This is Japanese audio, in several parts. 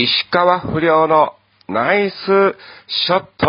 石川不良のナイスショット。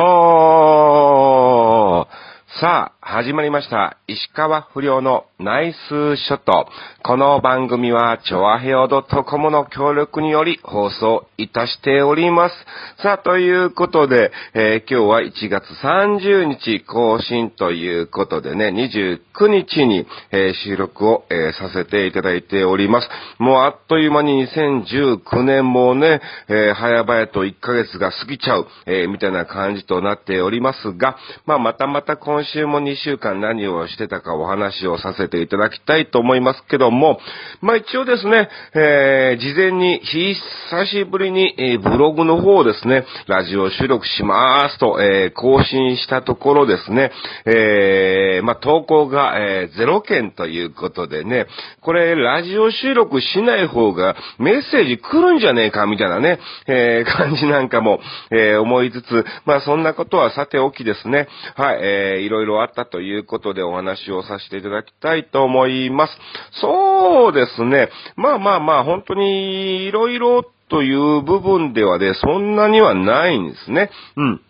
さあ、始まりました。石川不良のナイスショット。この番組は、チョアヘオ .com の協力により放送いたしております。さあ、ということで、えー今日は1月30日更新ということでね、29日に、えー収録を、えーさせていただいております。もうあっという間に2019年もね、え早々と1ヶ月が過ぎちゃう、えみたいな感じとなっておりますが、まあ、またまた今週も2週間何をしてたかお話をさせていただきたいと思いますけども、まあ、一応ですね、えー事前に久しぶりに、えーブログの方をですね、ラジオ収録しますと、えー更新したところですね、えーまあ、投稿が、えー0件ということでね、これ、ラジオ収録しない方がメッセージ来るんじゃねえか、みたいなね、えー感じなんかも、えー思いつつ、まあ、そんなことはさておきですね、はい、えーいろいろあったということでお話をさせていただきたいと思います。そうですね、まあまあまあ、本当にいろいろという部分ではね、そんなにはないんですね。うん。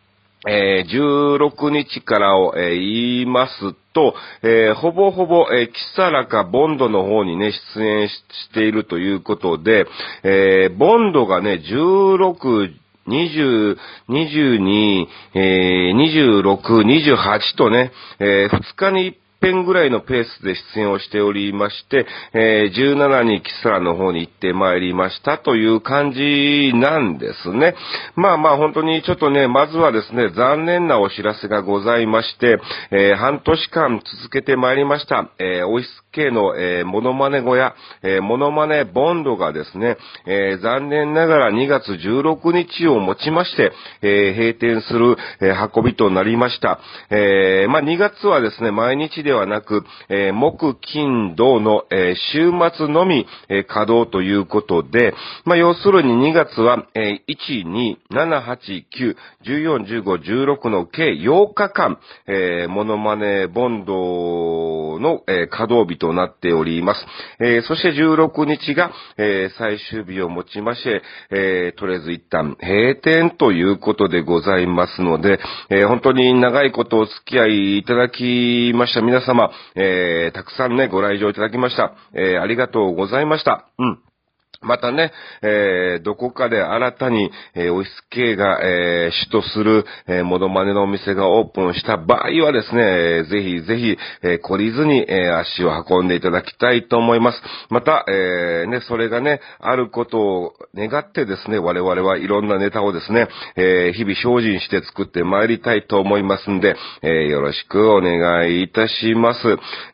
えー16日からを、えー言いますと、えーほぼほぼ、えーキサラかボンドの方にね、出演しているということで、えボンドがね、16、20,22,26,28とね、え2日に一遍ぐらいのペースで出演をしておりまして、えー17にキサラの方に行ってまいりましたという感じなんですね。まあまあ本当にちょっとね、まずはですね、残念なお知らせがございまして、えー半年間続けてまいりました、えーオイス系の、えーモノマネ小屋、えーモノマネボンドがですね、えー残念ながら2月16日をもちまして、えー閉店する、えー運びとなりました。えーまあ2月はですね、毎日ではなく、えー木、金、土の、えー週末のみ、えー稼働ということで、まあ要するに2月は、えー1、2、7、8、9、14、15、16の計8日間、えーモノマネボンドの、えー稼働日となっております。えーそして16日が、えー最終日をもちまして、えーとりあえず一旦閉店ということでございますので、え本当に長いことお付き合いいただきました皆様、えーたくさんね、ご来場いただきました。えありがとうございました。うん。またね、えーどこかで新たに、えーオイス系が、えー主とする、えーモノマネのお店がオープンした場合はですね、えーぜひぜひ、えー懲りずに、えー足を運んでいただきたいと思います。また、えーね、それがね、あることを願ってですね、我々はいろんなネタをですね、えー日々精進して作ってまいりたいと思いますんで、えーよろしくお願いいたします。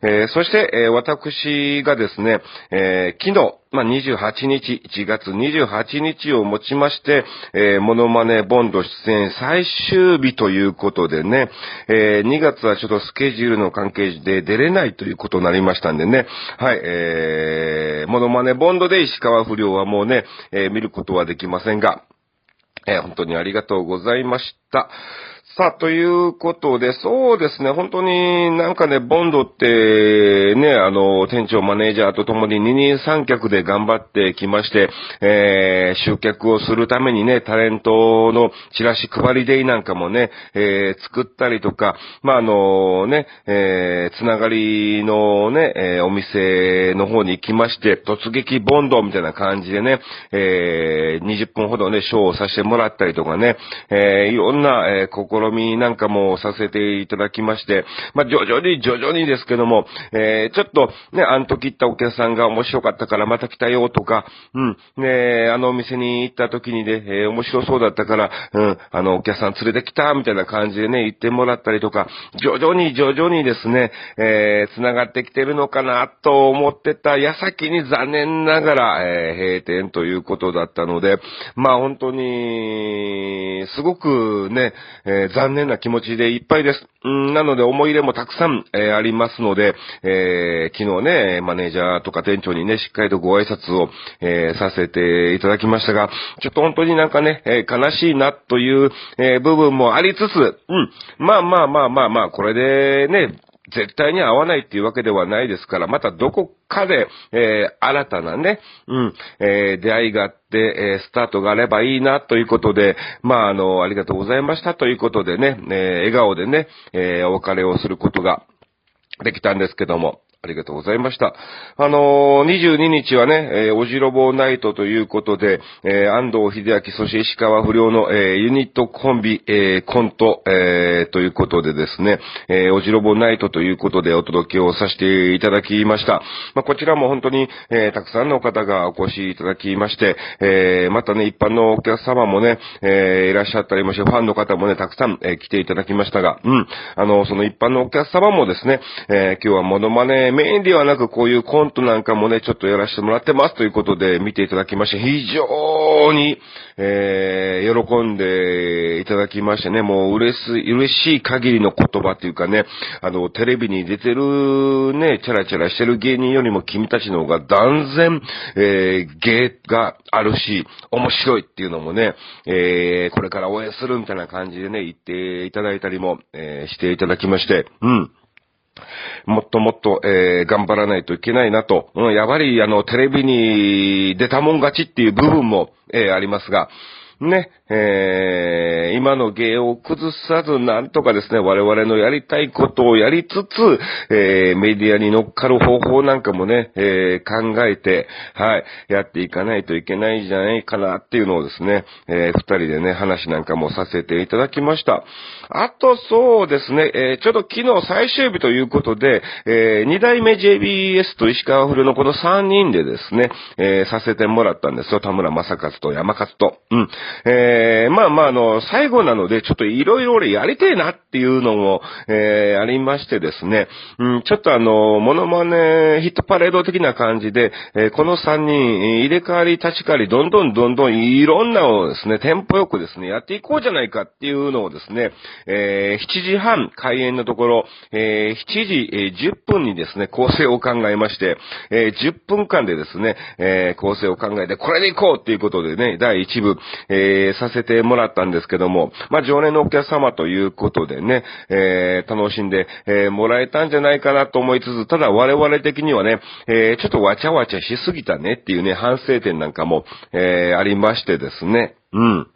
えーそして、えー私がですね、えー昨日、まあ、28日、1月28日をもちまして、えーモノマネボンド出演最終日ということでね、えー2月はちょっとスケジュールの関係で出れないということになりましたんでね、はい、えー、モノマネボンドで石川不良はもうね、えー見ることはできませんが、えー本当にありがとうございました。さあ、ということで、そうですね、本当になんかね、ボンドって、ね、あの、店長、マネージャーと共に二人三脚で頑張ってきまして、えー集客をするためにね、タレントのチラシ配りデイなんかもね、えー作ったりとか、まあ、あのね、えーつながりのね、えーお店の方に行きまして、突撃ボンドみたいな感じでね、えー20分ほどね、ショーをさせてもらったりとかね、えーいろんな、えー試みなんかもさせていただきまして、まあ、徐々に徐々にですけども、えーちょっとね、あの時行ったお客さんが面白かったからまた来たよとか、うん、ね、あのお店に行った時にね、えー面白そうだったから、うん、あのお客さん連れてきたみたいな感じでね、言ってもらったりとか、徐々に徐々にですね、えー繋がってきてるのかなと思ってた矢先に残念ながら、えー閉店ということだったので、まあ本当に、すごくね、えー残念な気持ちでいっぱいです。うん、なので思い入れもたくさん、えーありますので、えー昨日ね、マネージャーとか店長にね、しっかりとご挨拶を、えーさせていただきましたが、ちょっと本当になんかね、え悲しいなという、え部分もありつつ、うん、まあまあまあまあまあ、これでね、絶対に合わないっていうわけではないですから、またどこかで、えー、新たなね、うん、えー、出会いがあって、えー、スタートがあればいいなということで、まあ、あの、ありがとうございましたということでね、えー、笑顔でね、えー、お別れをすることができたんですけども、ありがとうございました。あのー、22日はね、えー、おじろぼうナイトということで、えー、安藤秀明、そして石川不良の、え、ユニットコンビ、え、コント、え、ということでですね、えー、おじろぼうナイトということでお届けをさせていただきました。まあ、こちらも本当に、え、たくさんの方がお越しいただきまして、え、またね、一般のお客様もね、え、いらっしゃったりもして、ファンの方もね、たくさん、え、来ていただきましたが、うん、あの、その一般のお客様もですね、え、今日はモノマネメインではなくこういうコントなんかもね、ちょっとやらせてもらってますということで見ていただきまして、非常に、えー、喜んでいただきましてね、もう嬉し、嬉しい限りの言葉っていうかね、あの、テレビに出てるね、チャラチャラしてる芸人よりも君たちの方が断然、えー、芸があるし、面白いっていうのもね、えー、これから応援するみたいな感じでね、言っていただいたりも、えー、していただきまして、うん。もっともっと、えー、頑張らないといけないなと。うん、やはり、あの、テレビに出たもん勝ちっていう部分も、えー、ありますが、ね、えー、今の芸を崩さずなんとかですね、我々のやりたいことをやりつつ、えー、メディアに乗っかる方法なんかもね、えー、考えて、はい、やっていかないといけないんじゃないかなっていうのをですね、えー、二人でね、話なんかもさせていただきました。あとそうですね、えー、ちょっと昨日最終日ということで、えー、二代目 JBS と石川古のこの三人でですね、えー、させてもらったんですよ。田村正和と山勝と。うん。えー、まあまあ、あの、最後なので、ちょっといろいろ俺やりてえなっていうのも、えー、ありましてですね、うん、ちょっとあの、モノマネヒットパレード的な感じで、えー、この3人、入れ替わり立ち替わり、どんどんどんどんいろんなをですね、テンポよくですね、やっていこうじゃないかっていうのをですね、えー、7時半開演のところ、えー、7時、え、10分にですね、構成を考えまして、え、10分間でですね、え、構成を考えて、これで行こうっていうことでね、第1部、えー、させてもらったんですけども、まあ、常連のお客様ということでね、えー、楽しんで、えー、もらえたんじゃないかなと思いつつ、ただ我々的にはね、えー、ちょっとわちゃわちゃしすぎたねっていうね、反省点なんかも、えー、ありましてですね、うん。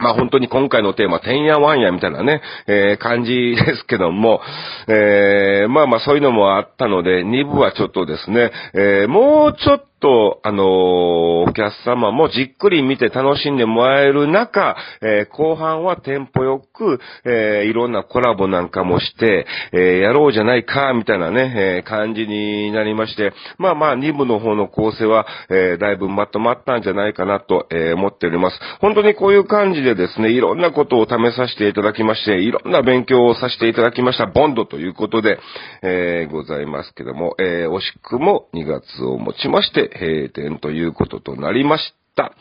まあ本当に今回のテーマ、てんやわんやみたいなね、えー、感じですけども、えー、まあまあそういうのもあったので、2部はちょっとですね、えー、もうちょっと、あのー、お客様もじっくり見て楽しんでもらえる中、えー、後半はテンポよく、えー、いろんなコラボなんかもして、えやろうじゃないか、みたいなね、え感じになりまして、まあまあ、2部の方の構成は、えだいぶまとまったんじゃないかなと、え思っております。本当にこういう感じでですね、いろんなことを試させていただきまして、いろんな勉強をさせていただきました、ボンドということで、えございますけども、え惜しくも2月をもちまして、閉店ということとなりました。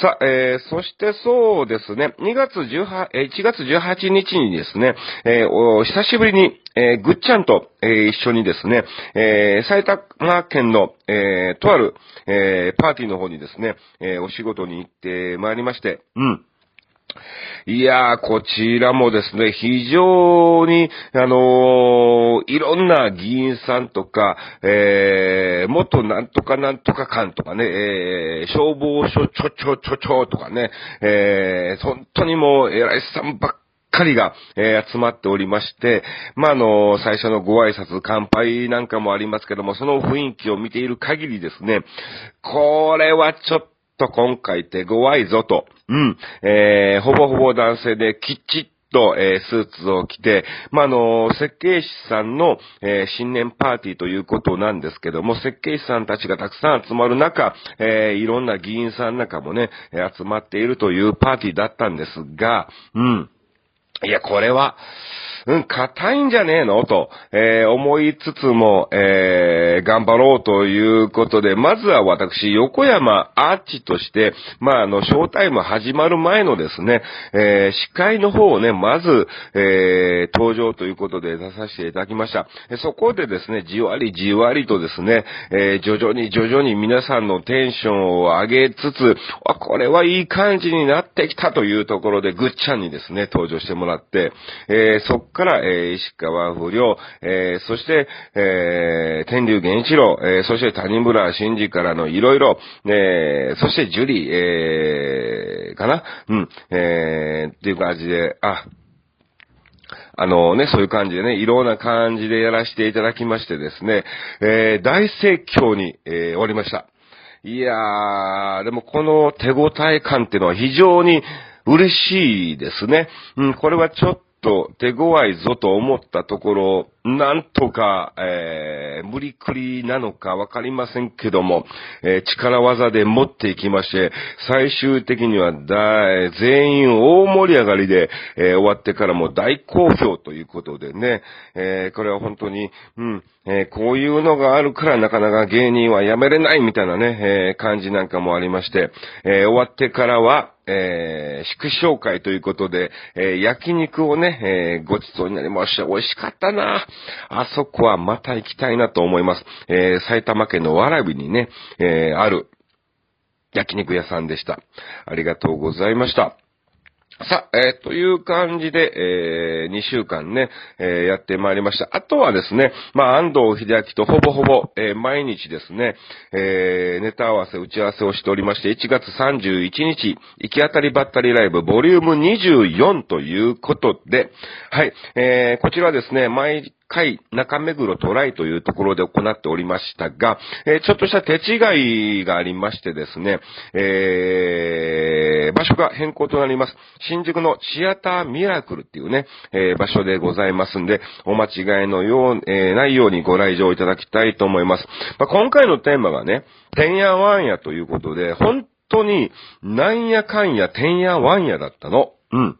さ、えー、そしてそうですね、2月18、え1月18日にですね、えー、お久しぶりに、えー、ぐっちゃんと、えー、一緒にですね、えー、埼玉県の、えー、とある、えー、パーティーの方にですね、えー、お仕事に行ってまいりまして、うん。いやー、こちらもですね、非常に、あのー、いろんな議員さんとか、えー、元なんとかなんとかかんとかね、えー、消防署ちょちょちょちょとかね、えー、本当にもう偉いさんばっかりが、えー、集まっておりまして、まあ、あの、最初のご挨拶、乾杯なんかもありますけども、その雰囲気を見ている限りですね、これはちょっと今回手強いぞと。うん。えー、ほぼほぼ男性できっちっと、えー、スーツを着て、まあ、の、設計士さんの、えー、新年パーティーということなんですけども、設計士さんたちがたくさん集まる中、えー、いろんな議員さんなんかもね、集まっているというパーティーだったんですが、うん。いや、これは、うん、硬いんじゃねえの？と、えー、思いつつも、えー、頑張ろうということで、まずは私、横山アーチとして、まあ、あの、ショータイム始まる前のですね、えー、司会の方をね、まず、えー、登場ということで出させていただきました。そこでですね、じわりじわりとですね、えー、徐々に徐々に皆さんのテンションを上げつつ、あ、これはいい感じになってきたというところで、ぐっちゃんにですね、登場してもらって、えー、そから、えー、石川不良、えー、そして、えー、天竜源一郎、えー、そして谷村新司からのいろいろ、えー、そしてジュリー、えー、かな？うん、えー、っていう感じで、あ、あのね、そういう感じでね、いろんな感じでやらせていただきましてですね、えー、大盛況に、えー、終わりました。いやー、でもこの手応え感っていうのは非常に嬉しいですね。うん、これはちょっと手強いぞと思ったところ、なんとか、えー、無理くりなのかわかりませんけども、えー、力技で持っていきまして、最終的にはだ、全員大盛り上がりで、えー、終わってからも大好評ということでね、えー、これは本当に、うん、えー、こういうのがあるからなかなか芸人はやめれないみたいなね、えー、感じなんかもありまして、えー、終わってからは、えー、祝勝会ということで、えー、焼肉をね、えー、ごちそうになりました。美味しかったなあそこはまた行きたいなと思います。えー、埼玉県のわらびにね、えー、ある焼肉屋さんでした。ありがとうございました。さあ、えー、という感じで、えー、2週間ね、えー、やってまいりました。あとはですね、まあ、安藤秀明とほぼほぼ、えー、毎日ですね、えー、ネタ合わせ、打ち合わせをしておりまして、1月31日、行き当たりばったりライブ、ボリューム24ということで、はい、えー、こちらですね、毎回中目黒トライというところで行っておりましたが、えー、ちょっとした手違いがありましてですね、えー、場所が変更となります。新宿のシアターミラクルっていうね、えー、場所でございますんで、お間違いのよう、え、ないようにご来場いただきたいと思います。まあ、今回のテーマがね、てんやわんやということで、本当に、なんやかんやてんやわんやだったの。うん。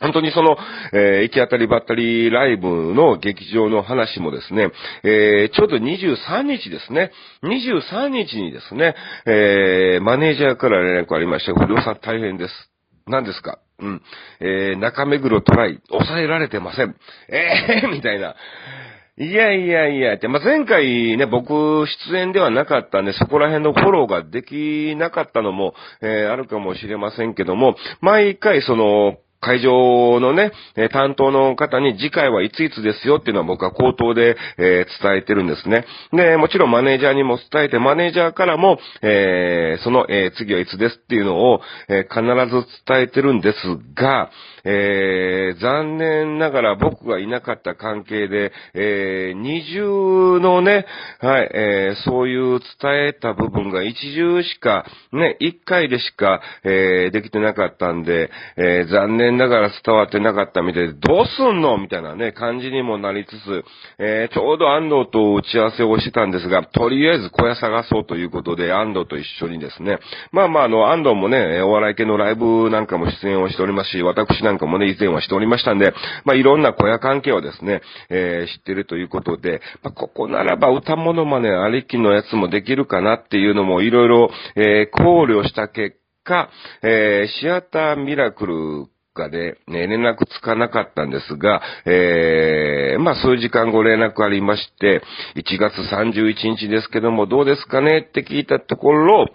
本当にその、えー、行き当たりばったりライブの劇場の話もですね、えー、ちょうど23日ですね、23日にですね、えー、マネージャーから連絡ありました。不良さん大変です。何ですか？うん。えー、中目黒トライ、抑えられてません。えー、みたいな。いやいやいや、って、まあ、前回ね、僕出演ではなかったんで、そこら辺のフォローができなかったのも、えー、あるかもしれませんけども、毎回その、会場のね、担当の方に次回はいついつですよっていうのは僕は口頭で、えー、伝えてるんですね。で、もちろんマネージャーにも伝えて、マネージャーからも、えー、その、えー、次はいつですっていうのを、え必ず伝えてるんですが、えー、残念ながら僕がいなかった関係で、えー、二重のね、はい、えー、そういう伝えた部分が一重しか、ね、一回でしか、えー、できてなかったんで、えー、残念ながら伝わってなかったみたいで、どうすんのみたいなね、感じにもなりつつ、えー、ちょうど安藤と打ち合わせをしてたんですが、とりあえず小屋探そうということで、安藤と一緒にですね、まあまあ、あの、安藤もね、お笑い系のライブなんかも出演をしておりますし、私なんなんかもね、以前はしておりましたんで、まあ、いろんな小屋関係をですね、えー、知ってるということで、まあ、ここならば歌物真似ありきのやつもできるかなっていうのもいろいろ、えー、考慮した結果、えー、シアターミラクルかで、ね、連絡つかなかったんですが、えー、まあ、数時間後連絡ありまして、1月31日ですけども、どうですかねって聞いたところ、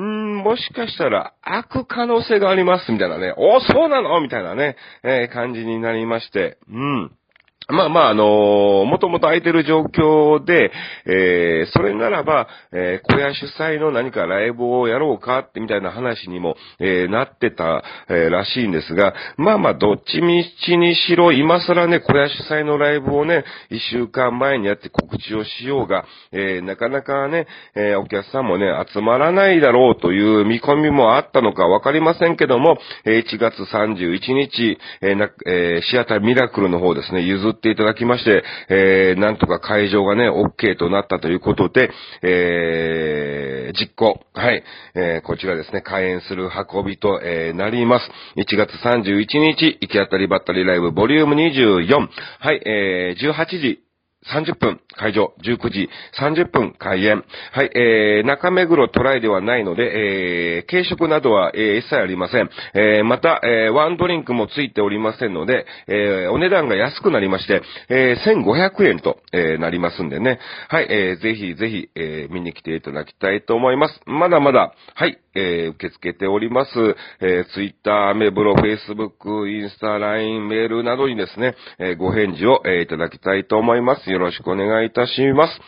ん、もしかしたら、開く可能性があります、みたいなね。おそうなのみたいなね、えー、感じになりまして、うん。まあまあ、あのー、もともと空いてる状況で、えー、それならば、えー、小屋主催の何かライブをやろうかってみたいな話にも、えー、なってた、えー、らしいんですが、まあまあ、どっちみちにしろ、今更ね、小屋主催のライブをね、一週間前にやって告知をしようが、えー、なかなかね、えー、お客さんもね、集まらないだろうという見込みもあったのかわかりませんけども、えー、1月31日、えーなえー、シアターミラクルの方ですね、譲っていただきまして、えー、なんとか会場がね、OK となったということで、えー、実行、はい、えー、こちらですね、開演する運びと、えー、なります。1月31日、行き当たりばったりライブボリューム24、はい、えー、18時、30分会場、19時30分開演。はい、えー、中目黒トライではないので、えー、軽食などは、えー、一切ありません。えー、また、えー、ワンドリンクもついておりませんので、えー、お値段が安くなりまして、えー、1500円と、えー、なりますんでね。はい、えー、ぜひぜひ、えー、見に来ていただきたいと思います。まだまだ、はい、えー、受け付けております。えー、ツイッター、アメブロ、フェイスブック、インスタ、ライン、メールなどにですね、えー、ご返事を、えー、いただきたいと思います。よろしくお願いいたします。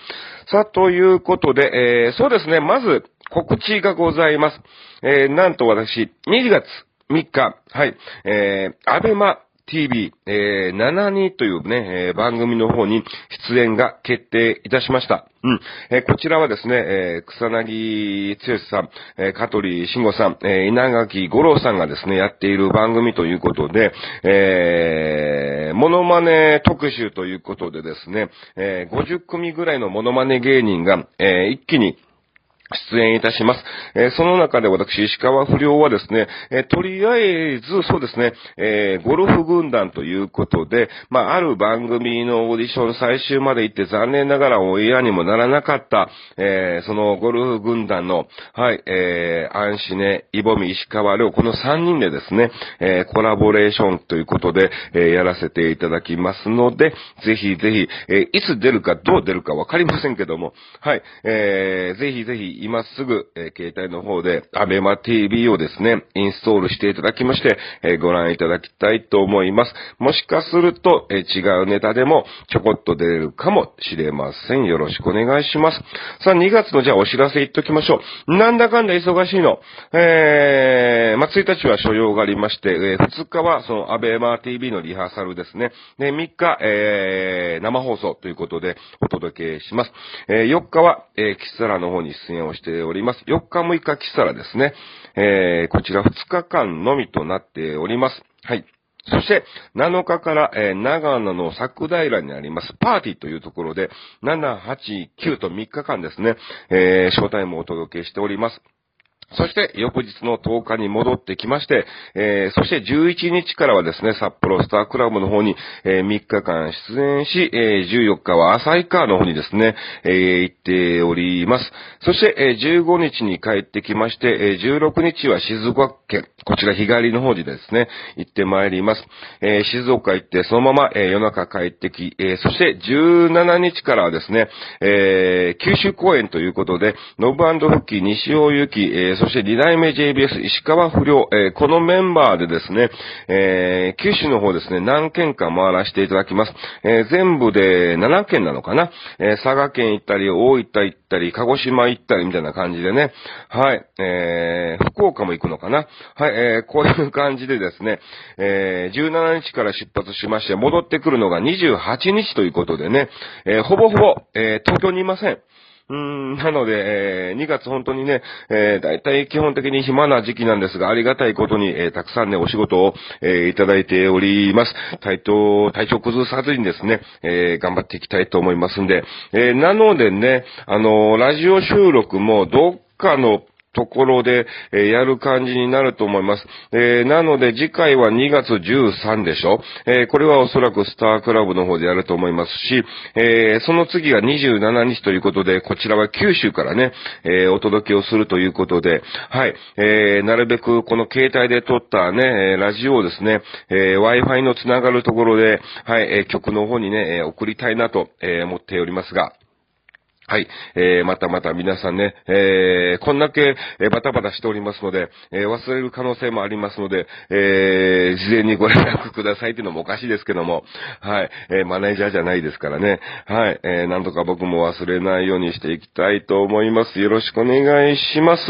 さあ、ということで、えー、そうですね、まず、告知がございます。えー、なんと私、2月3日、はい、えー、アベマ TV、えー、72というね、えー、番組の方に出演が決定いたしました。うん。えー、こちらはですね、えー、草薙剛さん、えー、香取慎吾さん、えー、稲垣五郎さんがですね、やっている番組ということで、えー、モノマネ特集ということでですね、えー、50組ぐらいのモノマネ芸人が、えー、一気に出演いたします。えー、その中で私、石川不良はですね、えー、とりあえず、そうですね、えー、ゴルフ軍団ということで、まあ、ある番組のオーディション最終まで行って残念ながらオンエアにもならなかった、えそのゴルフ軍団の、はい、えー、アンシネ、イボミ、石川良、この3人でですね、えコラボレーションということで、えやらせていただきますので、ぜひぜひ、えいつ出るかどう出るかわかりませんけども、はい、えー、ぜひぜひ、今すぐ、えー、携帯の方で、アベマ TV をですね、インストールしていただきまして、えー、ご覧いただきたいと思います。もしかすると、えー、違うネタでもちょこっと出れるかもしれません。よろしくお願いします。さあ、2月のじゃあお知らせ言っときましょう。なんだかんだ忙しいの。えー、まあ、1日は所要がありまして、え、2日はそのアベマ TV のリハーサルですね。で、3日、え、生放送ということでお届けします。え、4日は、えー、キスラの方に出演をしております。4日6日来たらですね、えー、こちら2日間のみとなっております。はい。そして、7日から、えー、長野の桜平にあります、パーティーというところで、7、8、9と3日間ですね、えー、ショータイムをお届けしております。そして、翌日の10日に戻ってきまして、えー、そして11日からはですね、札幌スタークラブの方に、えー、3日間出演し、えー、14日は浅川の方にですね、えー、行っております。そして、えー、15日に帰ってきまして、えー、16日は静岡県、こちら日帰りの方にですね、行ってまいります。えー、静岡行って、そのまま、え、夜中帰ってき、えー、そして17日からはですね、えー、九州公演ということで、ノブフッキー、西尾ゆき、えそして2代目 JBS 石川不良、えー、このメンバーでですね、えー、九州の方ですね、何県か回らせていただきます。え、全部で7県なのかな、え佐賀県行ったり、大分行ったり、鹿児島行ったりみたいな感じでね、はい、え福岡も行くのかな、はい、えこういう感じでですね、え17日から出発しまして、戻ってくるのが28日ということでね、えほぼほぼ、え東京にいません。うん、なので、えー、2月本当にね、えー、大体基本的に暇な時期なんですが、ありがたいことに、えー、たくさんね、お仕事を、えー、いただいております。体調、体調崩さずにですね、えー、頑張っていきたいと思いますんで、えー、なのでね、あのー、ラジオ収録もどっかのところで、えー、やる感じになると思います。えー、なので次回は2月13でしょ。えー、これはおそらくスタークラブの方でやると思いますし、えその次が27日ということで、こちらは九州からね、えお届けをするということで、はい、えなるべくこの携帯で撮ったね、ラジオをですね、え Wi-Fi のつながるところで、はい、え曲の方にね、送りたいなと、え思っておりますが、はい。えー、またまた皆さんね、えー、こんだけ、えー、バタバタしておりますので、えー、忘れる可能性もありますので、えー、事前にご連絡くださいっていうのもおかしいですけども、はい。えー、マネージャーじゃないですからね。はい。えー、なんとか僕も忘れないようにしていきたいと思います。よろしくお願いします。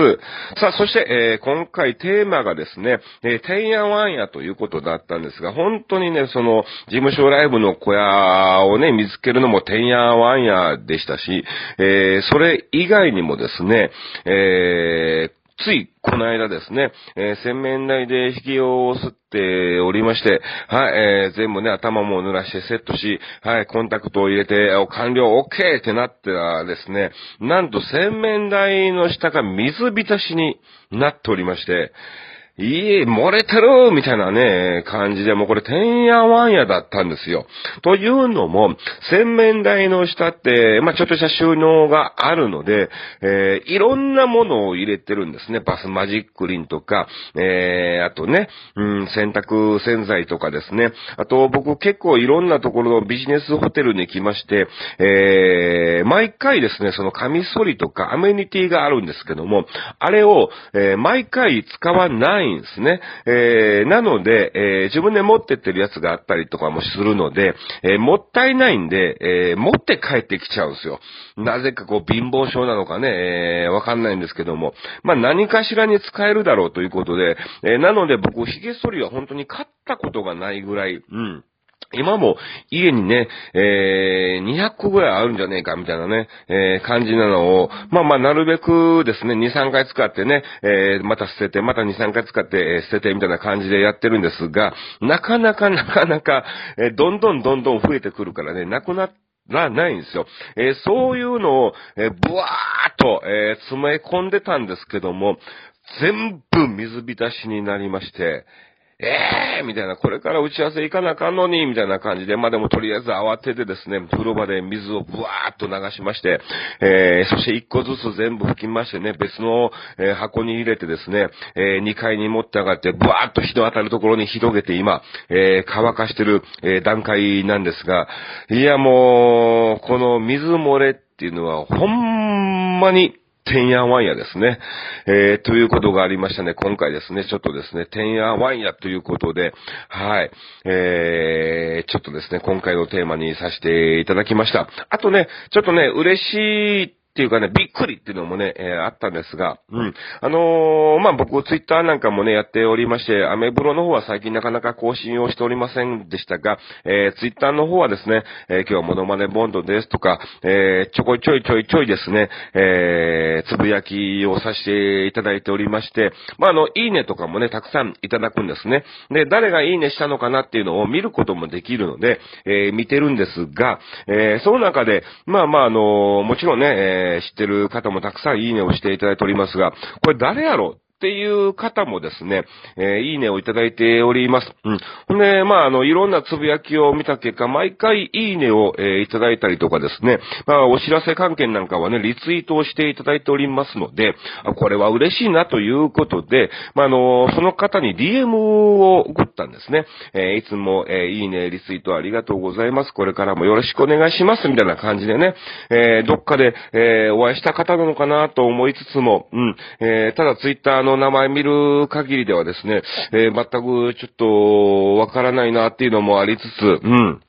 さあ、そして、えー、今回テーマがですね、えー、てんやわんやということだったんですが、本当にね、その、事務所ライブの小屋をね、見つけるのもてんやわんやでしたし、えー、それ以外にもですね、えー、つい、この間ですね、えー、洗面台で引きを吸っておりまして、はい、えー、全部ね、頭も濡らしてセットし、はい、コンタクトを入れて、完了 OK ってなったらですね、なんと洗面台の下が水浸しになっておりまして、いい、漏れてるみたいなね、感じで、もうこれ、てんやわんやだったんですよ。というのも、洗面台の下って、まあ、ちょっとした収納があるので、えー、いろんなものを入れてるんですね。バスマジックリンとか、えー、あとね、うん、洗濯洗剤とかですね。あと、僕結構いろんなところのビジネスホテルに来まして、えー、毎回ですね、そのカミソリとかアメニティがあるんですけども、あれを、えー、毎回使わないないんですね。えー、なので、えー、自分で持ってってるやつがあったりとかもするので、えー、もったいないんで、えー、持って帰ってきちゃうんですよ。なぜかこう貧乏症なのかね、えー、わかんないんですけども、まあ何かしらに使えるだろうということで、えー、なので僕、髭剃りは本当に買ったことがないぐらい、うん。今も家にね、えー、200個ぐらいあるんじゃねえかみたいなね、えー、感じなのを、まあまあなるべくですね、2、3回使ってね、えー、また捨てて、また2、3回使って、え、捨ててみたいな感じでやってるんですが、なかなかなかなか、え、どんどんどんどん増えてくるからね、なくなって、な、ないんですよ。えー、そういうのを、えー、ブワーっと、えー、詰め込んでたんですけども、全部水浸しになりまして、ええー、みたいな、これから打ち合わせ行かなあかんのに、みたいな感じで、まあでもとりあえず慌ててですね、風呂場で水をブワーっと流しまして、えー、そして一個ずつ全部拭きましてね、別の、えー、箱に入れてですね、えー、2階に持って上がって、ブワーっと日の当たるところに広げて今、えー、乾かしてる、えー、段階なんですが、いやもう、この水漏れっていうのは、ほんまに、てんやわんやですね。えー、ということがありましたね。今回ですね、ちょっとですね、てんやわんやということで、はい。えー、ちょっとですね、今回のテーマにさせていただきました。あとね、ちょっとね、嬉しいっていうかね、びっくりっていうのもね、えー、あったんですが、うん。あのー、まあ、僕、ツイッターなんかもね、やっておりまして、アメブロの方は最近なかなか更新をしておりませんでしたが、えー、ツイッターの方はですね、えー、今日はモノマネボンドですとか、えー、ちょこちょいちょいちょいですね、えー、つぶやきをさせていただいておりまして、まあ、あの、いいねとかもね、たくさんいただくんですね。で、誰がいいねしたのかなっていうのを見ることもできるので、えー、見てるんですが、えー、その中で、まあまあ、あのー、もちろんね、えーえー、知ってる方もたくさんいいねをしていただいておりますが、これ誰やろっていう方もですね、えー、いいねをいただいております。うん。ほんで、まあ、あの、いろんなつぶやきを見た結果、毎回いいねを、えー、いただいたりとかですね、まあ、お知らせ関係なんかはね、リツイートをしていただいておりますので、あこれは嬉しいなということで、まあ、あの、その方に DM を送ったんですね。えー、いつも、えいいね、リツイートありがとうございます。これからもよろしくお願いします。みたいな感じでね、えどっかで、えお会いした方なのかなと思いつつも、うん、えただツイッターのの名前見る限りではですね、えー、全くちょっとわからないなっていうのもありつつ、うん。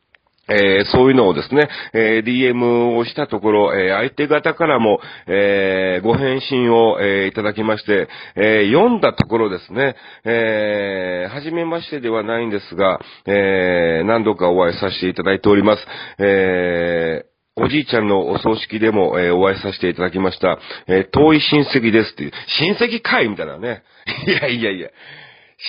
えー、そういうのをですね、えー、DM をしたところ、えー、相手方からも、えご返信を、えいただきまして、え読んだところですね、えはじめましてではないんですが、え何度かお会いさせていただいております。えおじいちゃんのお葬式でも、えー、お会いさせていただきました。えー、遠い親戚ですっていう。親戚かいみたいなね。いやいやいや。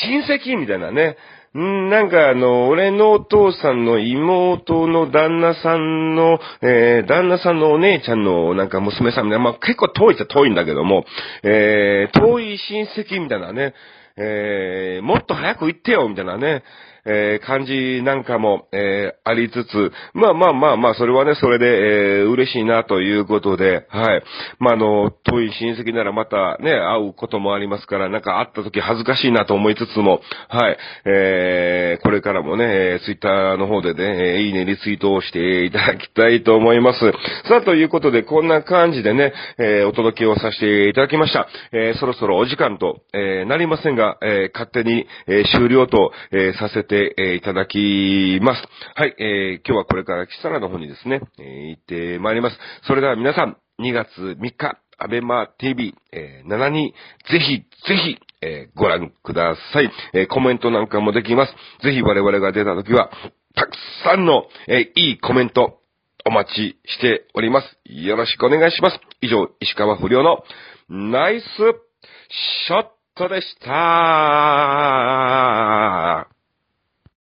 親戚みたいなね。んなんかあの、俺のお父さんの妹の旦那さんの、えー、旦那さんのお姉ちゃんのなんか娘さんみたいな、まあ結構遠いっちゃ遠いんだけども、えー、遠い親戚みたいなね、えー、もっと早く行ってよみたいなね、えー、感じなんかも、えー、ありつつ、まあまあまあまあ、それはね、それで、えー、嬉しいなということで、はい。まあ、あの、遠い親戚ならまたね、会うこともありますから、なんか会った時恥ずかしいなと思いつつも、はい。えー、これからもね、ツイッターの方でね、いいね、リツイートをしていただきたいと思います。さあ、ということで、こんな感じでね、えー、お届けをさせていただきました。えー、そろそろお時間と、えー、なりませんが、えー、勝手に、えー、終了と、えー、させてて、えいただきます。はい、えー、今日はこれからキサラの方にですね、えー、行ってまいります。それでは皆さん、2月3日、アベマ TV、えー、7に、ぜひ、ぜひ、えー、ご覧ください。えー、コメントなんかもできます。ぜひ我々が出た時は、たくさんの、えー、いいコメント、お待ちしております。よろしくお願いします。以上、石川不良のナイスショットでした。